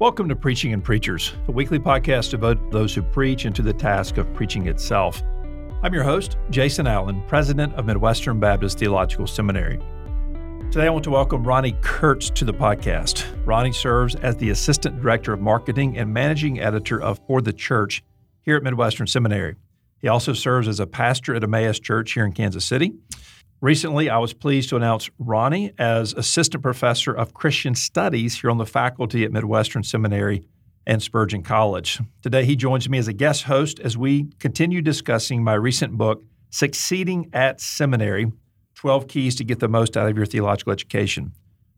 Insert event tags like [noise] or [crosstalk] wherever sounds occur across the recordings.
Welcome to Preaching and Preachers, a weekly podcast devoted to those who preach and to the task of preaching itself. I'm your host, Jason Allen, president of Midwestern Baptist Theological Seminary. Today, I want to welcome Ronni Kurtz to the podcast. Ronni serves as the Assistant Director of Marketing and Managing Editor of For the Church here at Midwestern Seminary. He also serves as a pastor at Emmaus Church here in Kansas City. Recently, I was pleased to announce Ronni as Assistant Professor of Christian Studies here on the faculty at Midwestern Seminary and Spurgeon College. Today, he joins me as a guest host as we continue discussing my recent book, Succeeding at Seminary 12 Keys to Get the Most Out of Your Theological Education.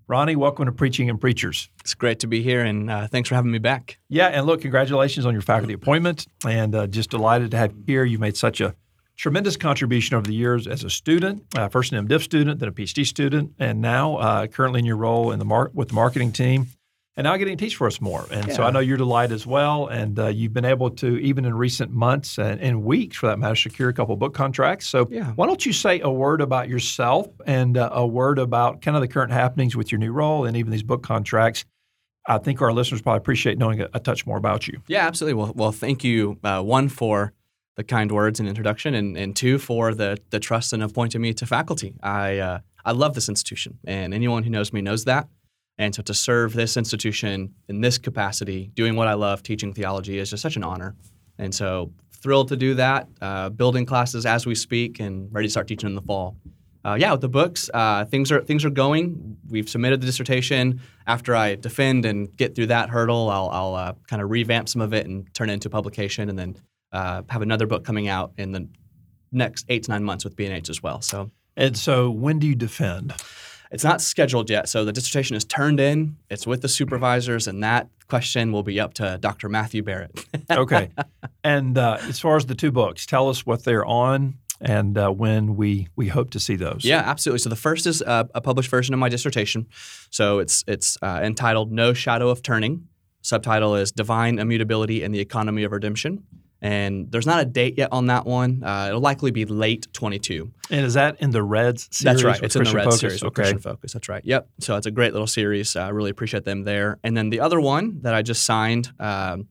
Ronni, welcome to Preaching and Preachers. It's great to be here, and uh, thanks for having me back. Yeah, and look, congratulations on your faculty appointment, and uh, just delighted to have you here. You've made such a tremendous contribution over the years as a student, uh, first an MDiv student, then a PhD student, and now uh, currently in your role in the mar- with the marketing team, and now getting to teach for us more. And yeah. so I know you're delighted as well, and uh, you've been able to even in recent months and, and, weeks, for that matter, secure a couple book contracts. So yeah. why don't you say a word about yourself and uh, a word about kind of the current happenings with your new role and even these book contracts? I think our listeners probably appreciate knowing a, a touch more about you. Yeah, absolutely. Well, well, thank you. Uh, one for the kind words and introduction, and, and two for the the trust and appointing me to faculty. I uh, I love this institution, and anyone who knows me knows that. And so to serve this institution in this capacity, doing what I love, teaching theology, is just such an honor. And so thrilled to do that. Uh, building classes as we speak, and ready to start teaching in the fall. Uh, yeah, with the books, uh, things are things are going. We've submitted the dissertation. After I defend and get through that hurdle, I'll, I'll uh, kind of revamp some of it and turn it into publication, and then uh, have another book coming out in the next eight to nine months with B&H as well. So, and so when do you defend? It's not scheduled yet. So the dissertation is turned in. It's with the supervisors, and that question will be up to Dr. Matthew Barrett. [laughs] okay. And uh, as far as the two books, tell us what they're on and uh, when we we hope to see those. Yeah, absolutely. So the first is uh, a published version of my dissertation. So it's it's uh, entitled "No Shadow of Turning." Subtitle is "Divine Immutability and the Economy of Redemption." And there's not a date yet on that one. Uh, it'll likely be late 22. And is that in the Reds series? That's right. It's Christian in the Reds Focus? series okay. Christian Focus. That's right. Yep. So it's a great little series. I really appreciate them there. And then the other one that I just signed, um,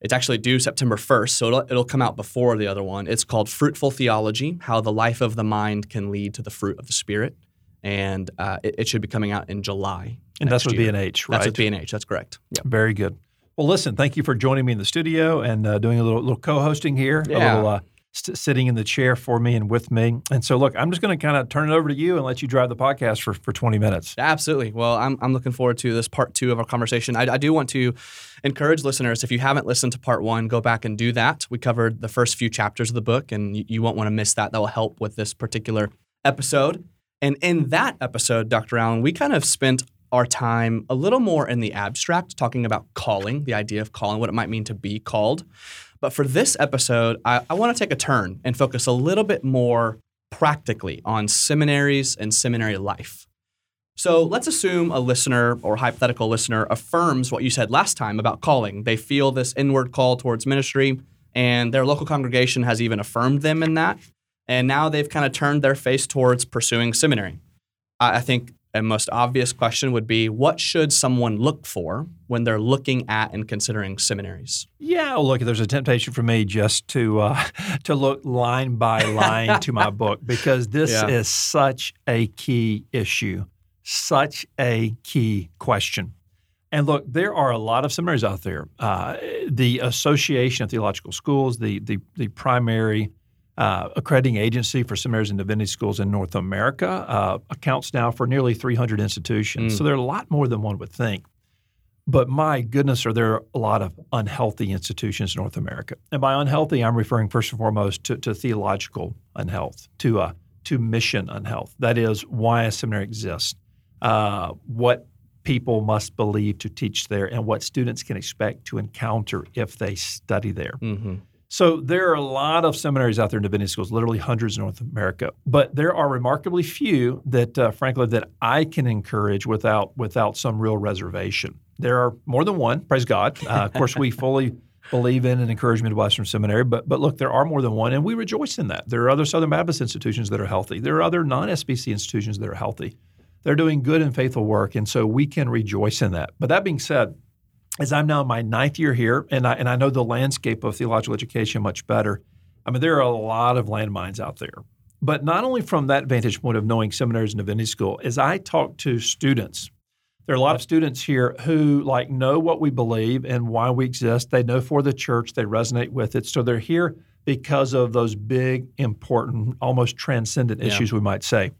it's actually due September 1st, so it'll, it'll come out before the other one. It's called Fruitful Theology How the Life of the Mind Can Lead to the Fruit of the Spirit. And uh, it, it, should be coming out in July. And that's with B&H, right? That's with B&H. That's correct. Yep. Very good. Well, listen, thank you for joining me in the studio and uh, doing a little, little co-hosting here, yeah. a little uh, st- sitting in the chair for me and with me. And so, look, I'm just going to kind of turn it over to you and let you drive the podcast for, for 20 minutes. Absolutely. Well, I'm, I'm looking forward to this part two of our conversation. I, I do want to encourage listeners, if you haven't listened to part one, go back and do that. We covered the first few chapters of the book, and you, you won't want to miss that. That will help with this particular episode. And in that episode, Dr. Allen, we kind of spent our time a little more in the abstract, talking about calling, the idea of calling, what it might mean to be called. But for this episode, I, I want to take a turn and focus a little bit more practically on seminaries and seminary life. So let's assume a listener or hypothetical listener affirms what you said last time about calling. They feel this inward call towards ministry, and their local congregation has even affirmed them in that. And now they've kind of turned their face towards pursuing seminary. I think a most obvious question would be what should someone look for when they're looking at and considering seminaries? Yeah, well, look, there's a temptation for me just to uh, [laughs] to look line by line to my book [laughs] because this yeah. is such a key issue, such a key question. And look, there are a lot of seminaries out there. Uh, the Association of Theological Schools, the the, the primary uh, accrediting agency for seminaries and divinity schools in North America uh, accounts now for nearly 300 institutions. Mm. So there are a lot more than one would think. But my goodness, are there a lot of unhealthy institutions in North America? And by unhealthy, I'm referring first and foremost to, to theological unhealth, to uh, to mission unhealth. That is why a seminary exists, uh, what people must believe to teach there, and what students can expect to encounter if they study there. Mm-hmm. So there are a lot of seminaries out there in divinity schools, literally hundreds in North America, but there are remarkably few that, uh, frankly, that I can encourage without without some real reservation. There are more than one, praise God. Uh, of course, we fully believe in and encourage Midwestern Seminary, but but look, there are more than one, and we rejoice in that. There are other Southern Baptist institutions that are healthy. There are other non-SBC institutions that are healthy. They're doing good and faithful work, and so we can rejoice in that. But that being said, as I'm now in my ninth year here, and I, and I know the landscape of theological education much better. I mean, there are a lot of landmines out there. But not only from that vantage point of knowing seminaries and divinity school, as I talk to students, there are a lot of students here who like know what we believe and why we exist. They know for the church, they resonate with it. So they're here because of those big, important, almost transcendent issues, yeah. we might say.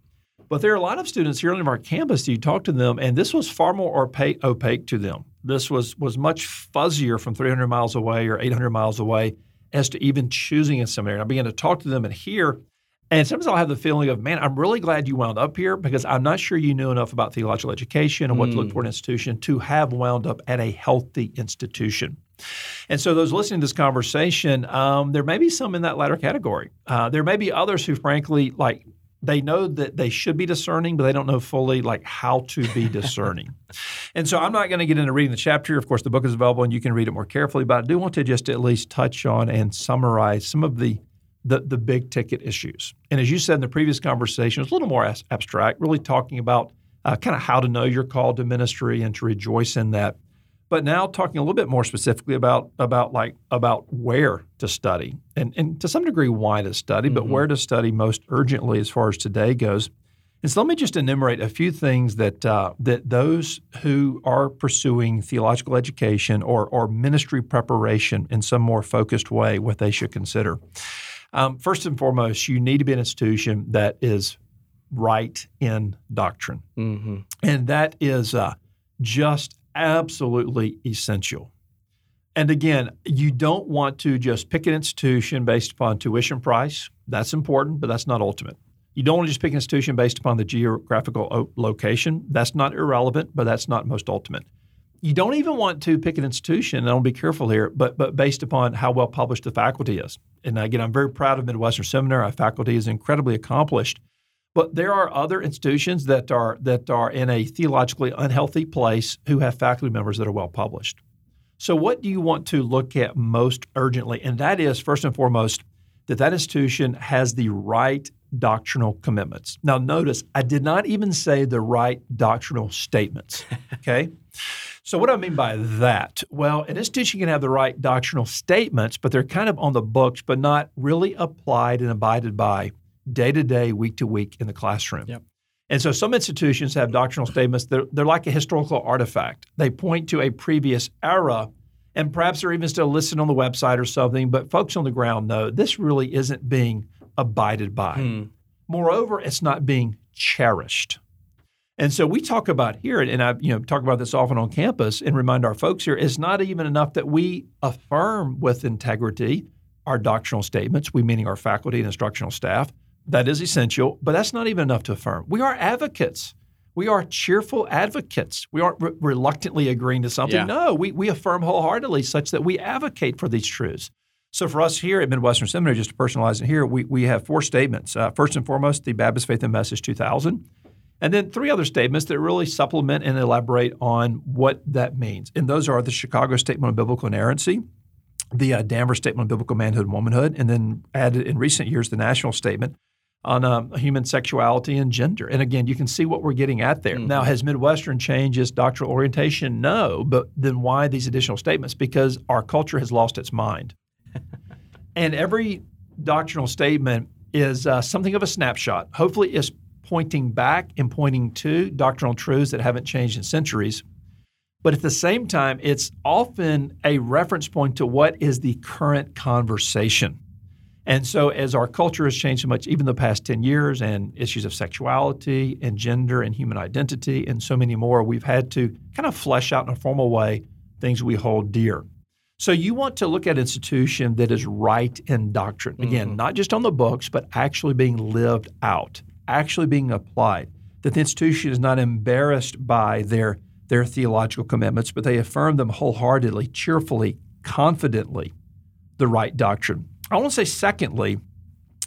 But there are a lot of students here on our campus. You talk to them, and this was far more opaque, opaque to them. This was was much fuzzier from 300 miles away or 800 miles away as to even choosing a seminary. And I began to talk to them and hear and sometimes I'll have the feeling of, man, I'm really glad you wound up here because I'm not sure you knew enough about theological education and what mm. to look for in an institution to have wound up at a healthy institution. And so, those listening to this conversation, um, there may be some in that latter category. Uh, there may be others who, frankly, like they know that they should be discerning, but they don't know fully like how to be [laughs] discerning. and so I'm not going to get into reading the chapter. Of course, the book is available and you can read it more carefully, but I do want to just at least touch on and summarize some of the the, the big ticket issues. And as you said in the previous conversation, it's a little more as- abstract, really talking about uh, kind of how to know your call to ministry and to rejoice in that. But now talking a little bit more specifically about about like about where to study and, and to some degree why to study, mm-hmm. but where to study most urgently as far as today goes. And so let me just enumerate a few things that uh, that those who are pursuing theological education or or ministry preparation in some more focused way, what they should consider. Um, first and foremost, you need to be an institution that is right in doctrine. Mm-hmm. And that is uh, just absolutely essential. And again, you don't want to just pick an institution based upon tuition price. That's important, but that's not ultimate. You don't want to just pick an institution based upon the geographical uh, location. That's not irrelevant, but that's not most ultimate. You don't even want to pick an institution, and I'll be careful here, but, but based upon how well published the faculty is. And again, I'm very proud of Midwestern Seminary. Our faculty is incredibly accomplished. But there are other institutions that are that are in a theologically unhealthy place who have faculty members that are well published. So what do you want to look at most urgently? And that is first and foremost that that institution has the right doctrinal commitments. Now notice I did not even say the right doctrinal statements, [laughs] okay? So, what do I mean by that? Well, an institution can have the right doctrinal statements, but they're kind of on the books, but not really applied and abided by day to day, week to week in the classroom. Yep. And so some institutions have doctrinal statements, they're, they're like a historical artifact. They point to a previous era, and perhaps they're even still listed on the website or something, but folks on the ground know this really isn't being abided by. Hmm. Moreover, it's not being cherished. And so we talk about here, and I you know talk about this often on campus, and remind our folks here, it's not even enough that we affirm with integrity our doctrinal statements, we meaning our faculty and instructional staff. That is essential, but that's not even enough to affirm. We are advocates. We are cheerful advocates. We aren't re- reluctantly agreeing to something. Yeah. No, we, we affirm wholeheartedly such that we advocate for these truths. So for us here at Midwestern Seminary, just to personalize it here, we, we have four statements. Uh, first and foremost, the Baptist Faith and Message 2000. And then three other statements that really supplement and elaborate on what that means. And those are the Chicago Statement on Biblical Inerrancy, the uh, Danvers Statement on Biblical Manhood and Womanhood, and then added in recent years the Nashville Statement on um, human sexuality and gender. And again, you can see what we're getting at there. Mm-hmm. Now, has Midwestern changed its doctrinal orientation? No. But then why these additional statements? Because our culture has lost its mind. [laughs] and every doctrinal statement is uh, something of a snapshot. Hopefully, it's pointing back and pointing to doctrinal truths that haven't changed in centuries. But at the same time, it's often a reference point to what is the current conversation. And so, as our culture has changed so much, even the past 10 years, and issues of sexuality and gender and human identity and so many more, we've had to kind of flesh out in a formal way things we hold dear. So, you want to look at an institution that is right in doctrine. Again, mm-hmm. not just on the books, but actually being lived out actually being applied. That the institution is not embarrassed by their, their theological commitments, but they affirm them wholeheartedly, cheerfully, confidently, the right doctrine. I want to say, secondly,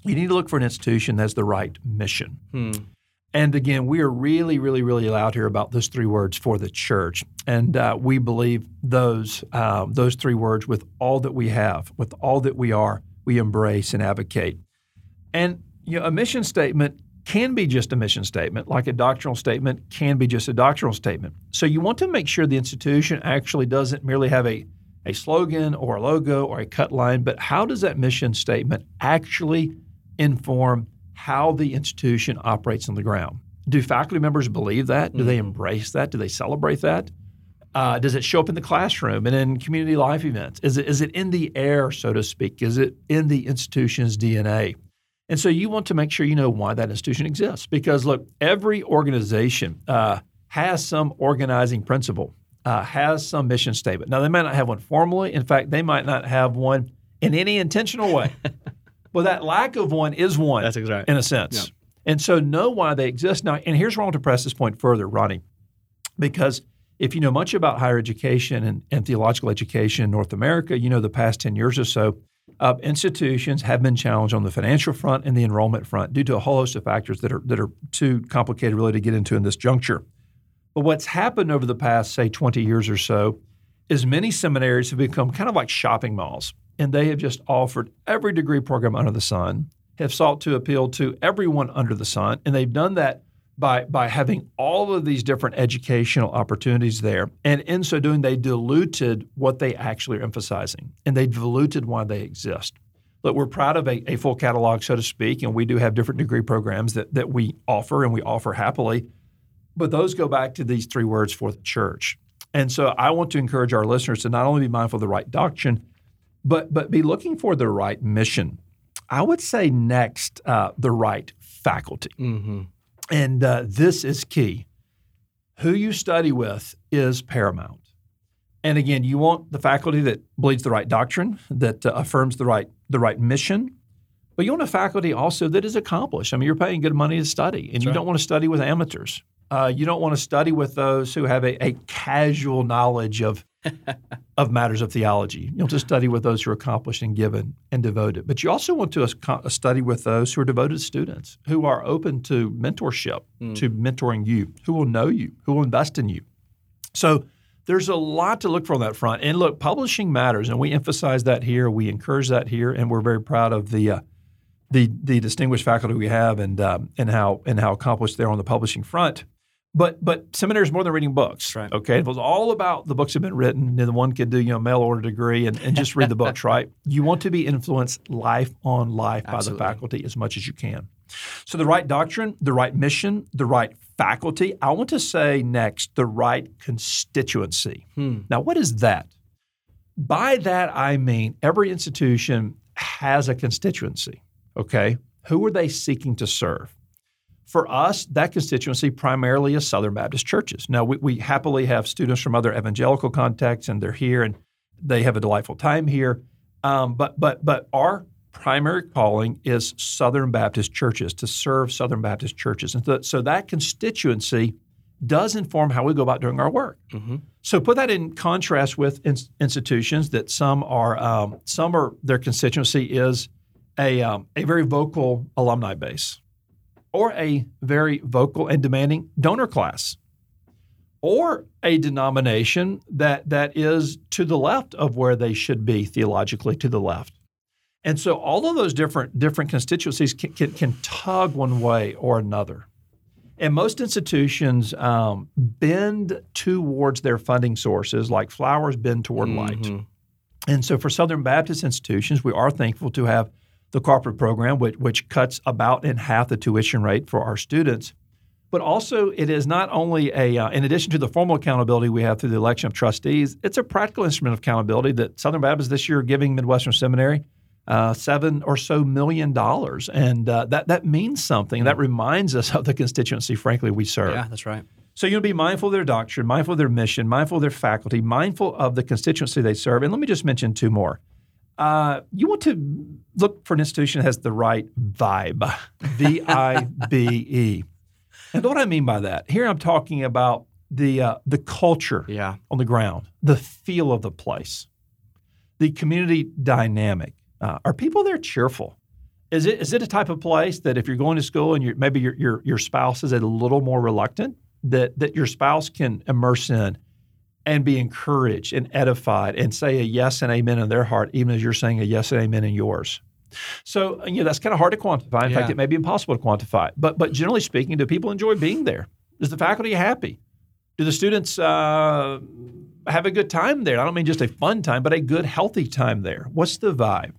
you need to look for an institution that has the right mission. Hmm. And again, we are really, really, really loud here about those three words for the church, and uh, we believe those um, those three words with all that we have, with all that we are, we embrace and advocate. And you know, a mission statement can be just a mission statement, like a doctrinal statement can be just a doctrinal statement. So you want to make sure the institution actually doesn't merely have a, a slogan or a logo or a cut line, but how does that mission statement actually inform how the institution operates on the ground? Do faculty members believe that? Do mm-hmm. they embrace that? Do they celebrate that? Uh, does it show up in the classroom and in community life events? Is it, is it in the air, so to speak? Is it in the institution's DNA? And so you want to make sure you know why that institution exists. Because look, every organization uh, has some organizing principle, uh, has some mission statement. Now, they might not have one formally. In fact, they might not have one in any intentional way. [laughs] but that lack of one is one. That's exactly. In a sense. Yeah. And so know why they exist. Now, and here's where I want to press this point further, Ronni, because if you know much about higher education and, and theological education in North America, you know the past 10 years or so, uh, institutions have been challenged on the financial front and the enrollment front due to a whole host of factors that are, that are too complicated really to get into in this juncture. But what's happened over the past, say, 20 years or so is many seminaries have become kind of like shopping malls, and they have just offered every degree program under the sun have sought to appeal to everyone under the sun, and they've done that by by having all of these different educational opportunities there. And in so doing, they diluted what they actually are emphasizing, and they diluted why they exist. Look, we're proud of a, a full catalog, so to speak, and we do have different degree programs that that we offer and we offer happily. But those go back to these three words for the church. And so I want to encourage our listeners to not only be mindful of the right doctrine, but but be looking for the right mission I would say next, uh, the right faculty. Mm-hmm. And uh, this is key. Who you study with is paramount. And again, you want the faculty that believes the right doctrine, that uh, affirms the right the right mission, but you want a faculty also that is accomplished. I mean, you're paying good money to study, and That's you right. don't want to study with amateurs. Uh, you don't want to study with those who have a, a casual knowledge of [laughs] of matters of theology. You want to study with those who are accomplished and given and devoted. But you also want to study with those who are devoted students, who are open to mentorship, mm. to mentoring you, who will know you, who will invest in you. So there's a lot to look for on that front. And look, publishing matters, and we emphasize that here. We encourage that here, and we're very proud of the uh, the, the distinguished faculty we have and um, and how and how accomplished they're on the publishing front. But but seminary is more than reading books. Right. Okay. It was all about the books have been written, and one could do, you know, mail order degree and, and just read the books, [laughs] right? You want to be influenced life on life Absolutely. by the faculty as much as you can. So the right doctrine, the right mission, the right faculty. I want to say next, the right constituency. Hmm. Now, what is that? By that I mean every institution has a constituency. Okay. Who are they seeking to serve? For us, that constituency primarily is Southern Baptist churches. Now, we, we happily have students from other evangelical contexts, and they're here and they have a delightful time here. Um, but but but our primary calling is Southern Baptist churches to serve Southern Baptist churches, and th- so that constituency does inform how we go about doing our work. Mm-hmm. So put that in contrast with in- institutions that some are um, some are their constituency is a um, a very vocal alumni base or a very vocal and demanding donor class, or a denomination that, that is to the left of where they should be theologically to the left. And so all of those different, different constituencies can, can, can tug one way or another. And most institutions um, bend towards their funding sources like flowers bend toward mm-hmm. light. And so for Southern Baptist institutions, we are thankful to have the Cooperative Program, which, which cuts about in half the tuition rate for our students. But also, it is not only a, uh, in addition to the formal accountability we have through the election of trustees, it's a practical instrument of accountability that Southern Baptist this year giving Midwestern Seminary uh, seven or so million dollars. And uh, that, that means something. Mm-hmm. That reminds us of the constituency, frankly, we serve. Yeah, that's right. So you'll be mindful of their doctrine, mindful of their mission, mindful of their faculty, mindful of the constituency they serve. And let me just mention two more. Uh, you want to look for an institution that has the right vibe, V I B E. And what I mean by that, here I'm talking about the uh, the culture yeah. on the ground, the feel of the place, the community dynamic. Uh, are people there cheerful? Is it is it a type of place that if you're going to school and maybe your, your your spouse is a little more reluctant, that that your spouse can immerse in and be encouraged and edified and say a yes and amen in their heart, even as you're saying a yes and amen in yours. So you know that's kind of hard to quantify. In Yeah. fact, it may be impossible to quantify. But but generally speaking, do people enjoy being there? Is the faculty happy? Do the students uh, have a good time there? I don't mean just a fun time, but a good, healthy time there. What's the vibe?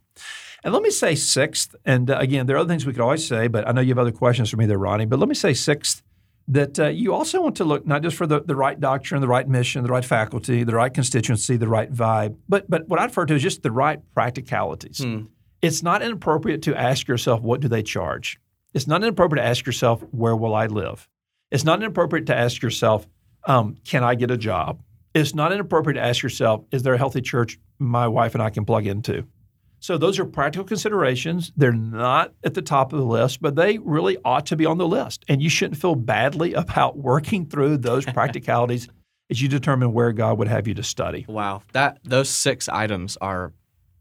And let me say sixth, and uh, again, there are other things we could always say, but I know you have other questions for me there, Ronni. But let me say sixth, that uh, you also want to look not just for the, the right doctrine, the right mission, the right faculty, the right constituency, the right vibe, but but what I refer to is just the right practicalities. Hmm. It's not inappropriate to ask yourself, what do they charge? It's not inappropriate to ask yourself, where will I live? It's not inappropriate to ask yourself, um, can I get a job? It's not inappropriate to ask yourself, is there a healthy church my wife and I can plug into? So those are practical considerations. They're not at the top of the list, but they really ought to be on the list. And you shouldn't feel badly [laughs] about working through those practicalities [laughs] as you determine where God would have you to study. Wow, that those six items are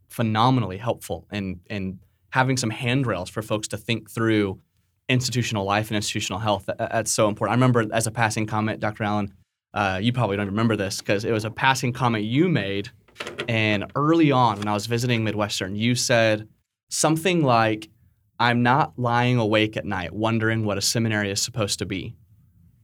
phenomenally helpful in in having some handrails for folks to think through institutional life and institutional health. That- that's so important. I remember as a passing comment, Dr. Allen, uh, you probably don't remember this because it was a passing comment you made, and early on when I was visiting Midwestern, you said something like, "I'm not lying awake at night wondering what a seminary is supposed to be."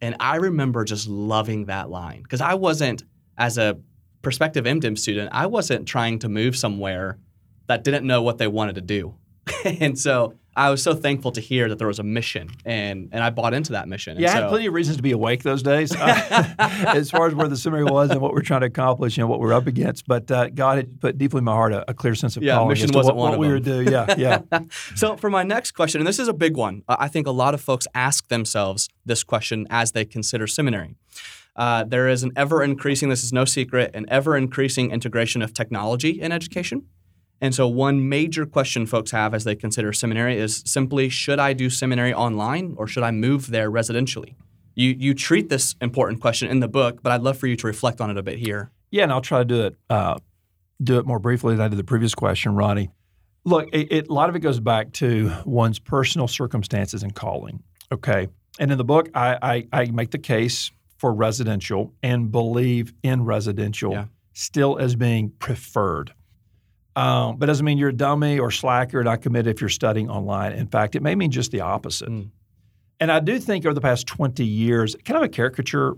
And I remember just loving that line because I wasn't, as a prospective MDiv student, I wasn't trying to move somewhere that didn't know what they wanted to do. [laughs] and so I was so thankful to hear that there was a mission, and and I bought into that mission. And Yeah, I had so- plenty of reasons to be awake those days, uh, [laughs] as far as where the seminary was and what we're trying to accomplish and what we're up against. But uh, God had put deeply in my heart a, a clear sense of Yeah, calling mission as wasn't what, what we were doing. Yeah, yeah. [laughs] so for my next question, and this is a big one, uh, I think a lot of folks ask themselves this question as they consider seminary. Uh, there is an ever increasing, this is no secret, an ever increasing integration of technology in education. And so, one major question folks have as they consider seminary is simply should I do seminary online or should I move there residentially? You, you treat this important question in the book, but I'd love for you to reflect on it a bit here. Yeah, and I'll try to do it uh, do it more briefly than I did the previous question, Ronni. Look, it, it, a lot of it goes back to one's personal circumstances and calling. Okay, and in the book, I, I, I make the case for residential and believe in residential Yeah. still as being preferred. Um, but it doesn't mean you're a dummy or slacker or not committed if you're studying online. In fact, it may mean just the opposite. Mm. And I do think over the past 20 years, kind of a caricature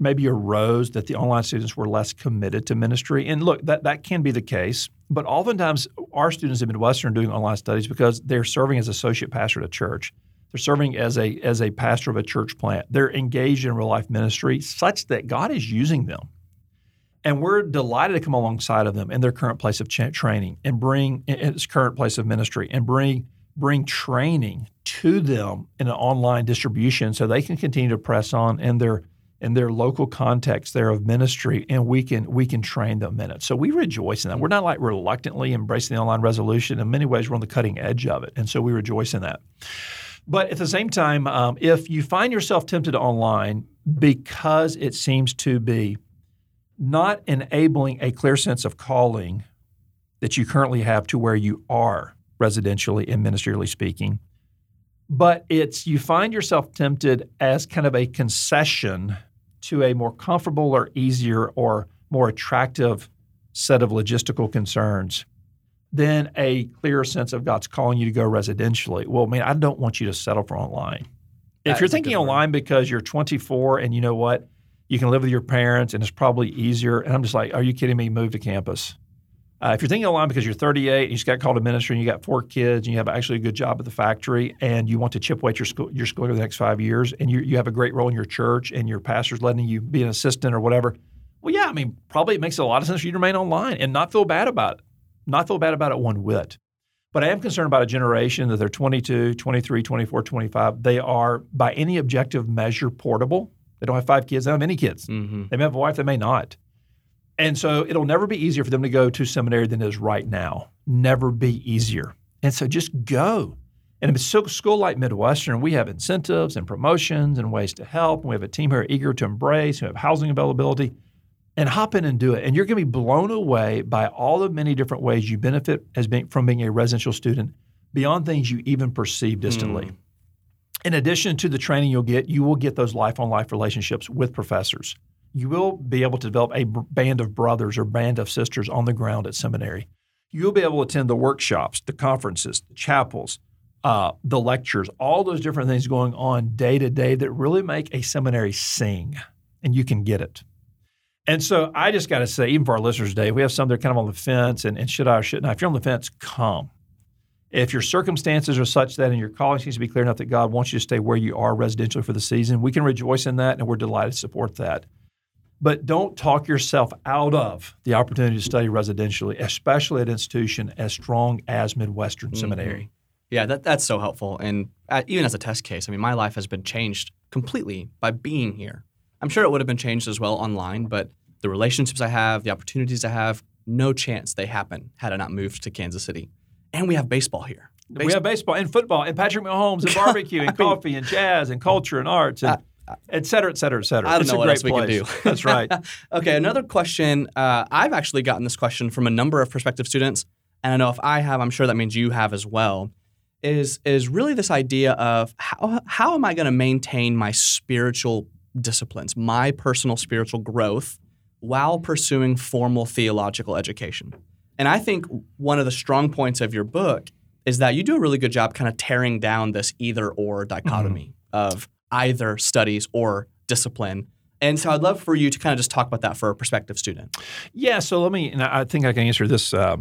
maybe arose that the online students were less committed to ministry. And look, that, that can be the case. But oftentimes, our students at Midwestern are doing online studies because they're serving as associate pastor at a church. They're serving as a, as a pastor of a church plant. They're engaged in real life ministry such that God is using them. And we're delighted to come alongside of them in their current place of cha- training and bring in its current place of ministry and bring bring training to them in an online distribution so they can continue to press on in their in their local context there of ministry and we can we can train them in it. So we rejoice in that. We're not like reluctantly embracing the online resolution. In many ways, we're on the cutting edge of it. And so we rejoice in that. But at the same time, um, if you find yourself tempted online because it seems to be not enabling a clear sense of calling that you currently have to where you are residentially and ministerially speaking, but it's you find yourself tempted as kind of a concession to a more comfortable or easier or more attractive set of logistical concerns than a clear sense of God's calling you to go residentially. Well, man, I don't want you to settle for online. That if you're thinking online because you're 24 and you know what, you can live with your parents and it's probably easier. And I'm just like, are you kidding me? Move to campus. Uh, if you're thinking online because you're 38 and you just got called to ministry and you got four kids and you have actually a good job at the factory and you want to chip away at your school, your school over the next five years and you, you have a great role in your church and your pastor's letting you be an assistant or whatever, well, yeah, I mean, probably it makes a lot of sense for you to remain online and not feel bad about it. Not feel bad about it one whit. But I am concerned about a generation that they're 22, 23, 24, 25. They are, by any objective measure, portable. They don't have five kids. They don't have any kids. Mm-hmm. They may have a wife, they may not. And so it'll never be easier for them to go to seminary than it is right now. Never be easier. And so just go. And if it's a school like Midwestern, we have incentives and promotions and ways to help. We have a team here eager to embrace, who have housing availability. And hop in and do it. And you're going to be blown away by all the many different ways you benefit as being from being a residential student beyond things you even perceive distantly. Mm. In addition to the training you'll get, you will get those life on life relationships with professors. You will be able to develop a band of brothers or band of sisters on the ground at seminary. you'll be able to attend the workshops, the conferences, the chapels, uh, the lectures, all those different things going on day to day that really make a seminary sing, and you can get it. And so I just got to say, even for our listeners today, we have some that are kind of on the fence and, and should I or shouldn't I? If you're on the fence, come. If your circumstances are such that and your calling seems to be clear enough that God wants you to stay where you are residentially for the season, we can rejoice in that and we're delighted to support that. But don't talk yourself out of the opportunity to study residentially, especially at an institution as strong as Midwestern mm-hmm. Seminary. Yeah, that, that's so helpful. And uh, even as a test case, I mean, my life has been changed completely by being here. I'm sure it would have been changed as well online, but the relationships I have, the opportunities I have, no chance they happen had I not moved to Kansas City. And we have baseball here. Baseball. We have baseball and football and Patrick Mahomes and [laughs] barbecue and coffee and jazz and culture and arts and uh, et cetera, et cetera, et cetera. I don't it's know what else place. can do. That's right. [laughs] okay, another question. Uh, I've actually gotten this question from a number of prospective students, and I know if I have, I'm sure that means you have as well. Is is really this idea of how how am I going to maintain my spiritual disciplines, my personal spiritual growth, while pursuing formal theological education? And I think one of the strong points of your book is that you do a really good job kind of tearing down this either or dichotomy mm-hmm. of either studies or discipline. And so I'd love for you to kind of just talk about that for a prospective student. Yeah. So let me, and I think I can answer this uh,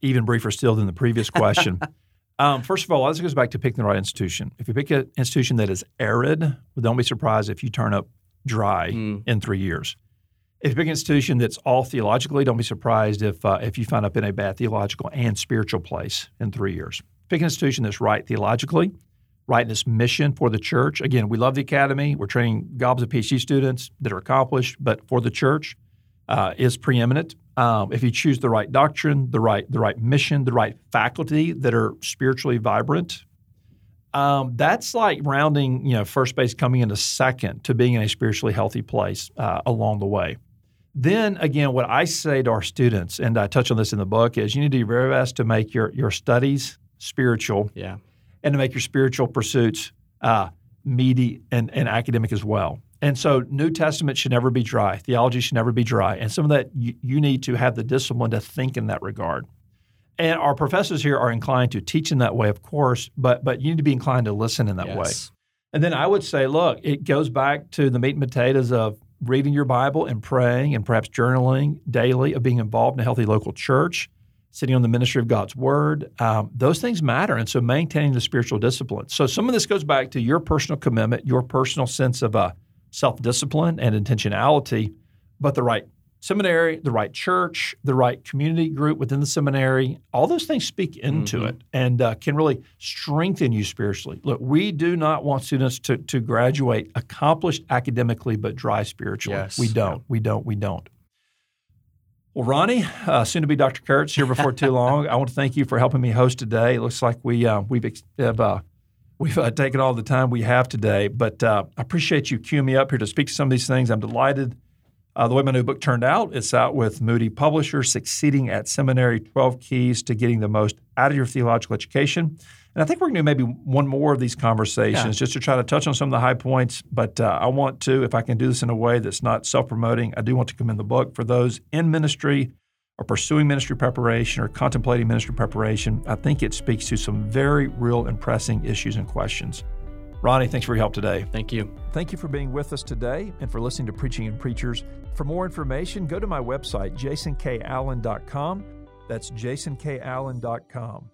even briefer still than the previous question. [laughs] um, first of all, this goes back to picking the right institution. If you pick an institution that is arid, don't be surprised if you turn up dry mm. in three years. You pick an institution that's all theologically, don't be surprised if uh, if you find up in a bad theological and spiritual place in three years. Pick an institution that's right theologically, right in its mission for the church. Again, we love the academy. We're training gobs of PhD students that are accomplished, but for the church uh, is preeminent. Um, if you choose the right doctrine, the right the right mission, the right faculty that are spiritually vibrant, um, that's like rounding, you know, first base coming into second to being in a spiritually healthy place uh, along the way. Then again, what I say to our students, and I touch on this in the book, is you need to do your very best to make your your studies spiritual, yeah, and to make your spiritual pursuits uh, meaty and, and academic as well. And so, New Testament should never be dry. Theology should never be dry. And some of that you, you need to have the discipline to think in that regard. And our professors here are inclined to teach in that way, of course, but but you need to be inclined to listen in that yes. way. And then I would say, look, it goes back to the meat and potatoes of reading your Bible and praying and perhaps journaling daily, of being involved in a healthy local church, sitting on the ministry of God's Word. Um, those things matter. And so maintaining the spiritual discipline. So some of this goes back to your personal commitment, your personal sense of uh, self discipline and intentionality, but the right seminary, the right church, the right community group within the seminary, all those things speak into mm-hmm. it and uh, can really strengthen you spiritually. Look, we do not want students to, to graduate accomplished academically but dry spiritually. Yes. We don't. We don't. We don't. Well, Ronni, uh, soon to be Dr. Kurtz here before too long. I want to thank you for helping me host today. It looks like we uh, we've have, uh, we've uh, taken all the time we have today, but uh, I appreciate you queuing me up here to speak to some of these things. I'm delighted uh, the way my new book turned out, it's out with Moody Publishers, Succeeding at Seminary 12 Keys to Getting the Most Out of Your Theological Education. And I think we're going to do maybe one more of these conversations yeah. just to try to touch on some of the high points. But uh, I want to, if I can do this in a way that's not self promoting, I do want to commend the book for those in ministry or pursuing ministry preparation or contemplating ministry preparation. I think it speaks to some very real and pressing issues and questions. Ronni, thanks for your help today. Thank you. Thank you for being with us today and for listening to Preaching and Preachers. For more information, go to my website, jasonkallen.com. That's jasonkallen.com.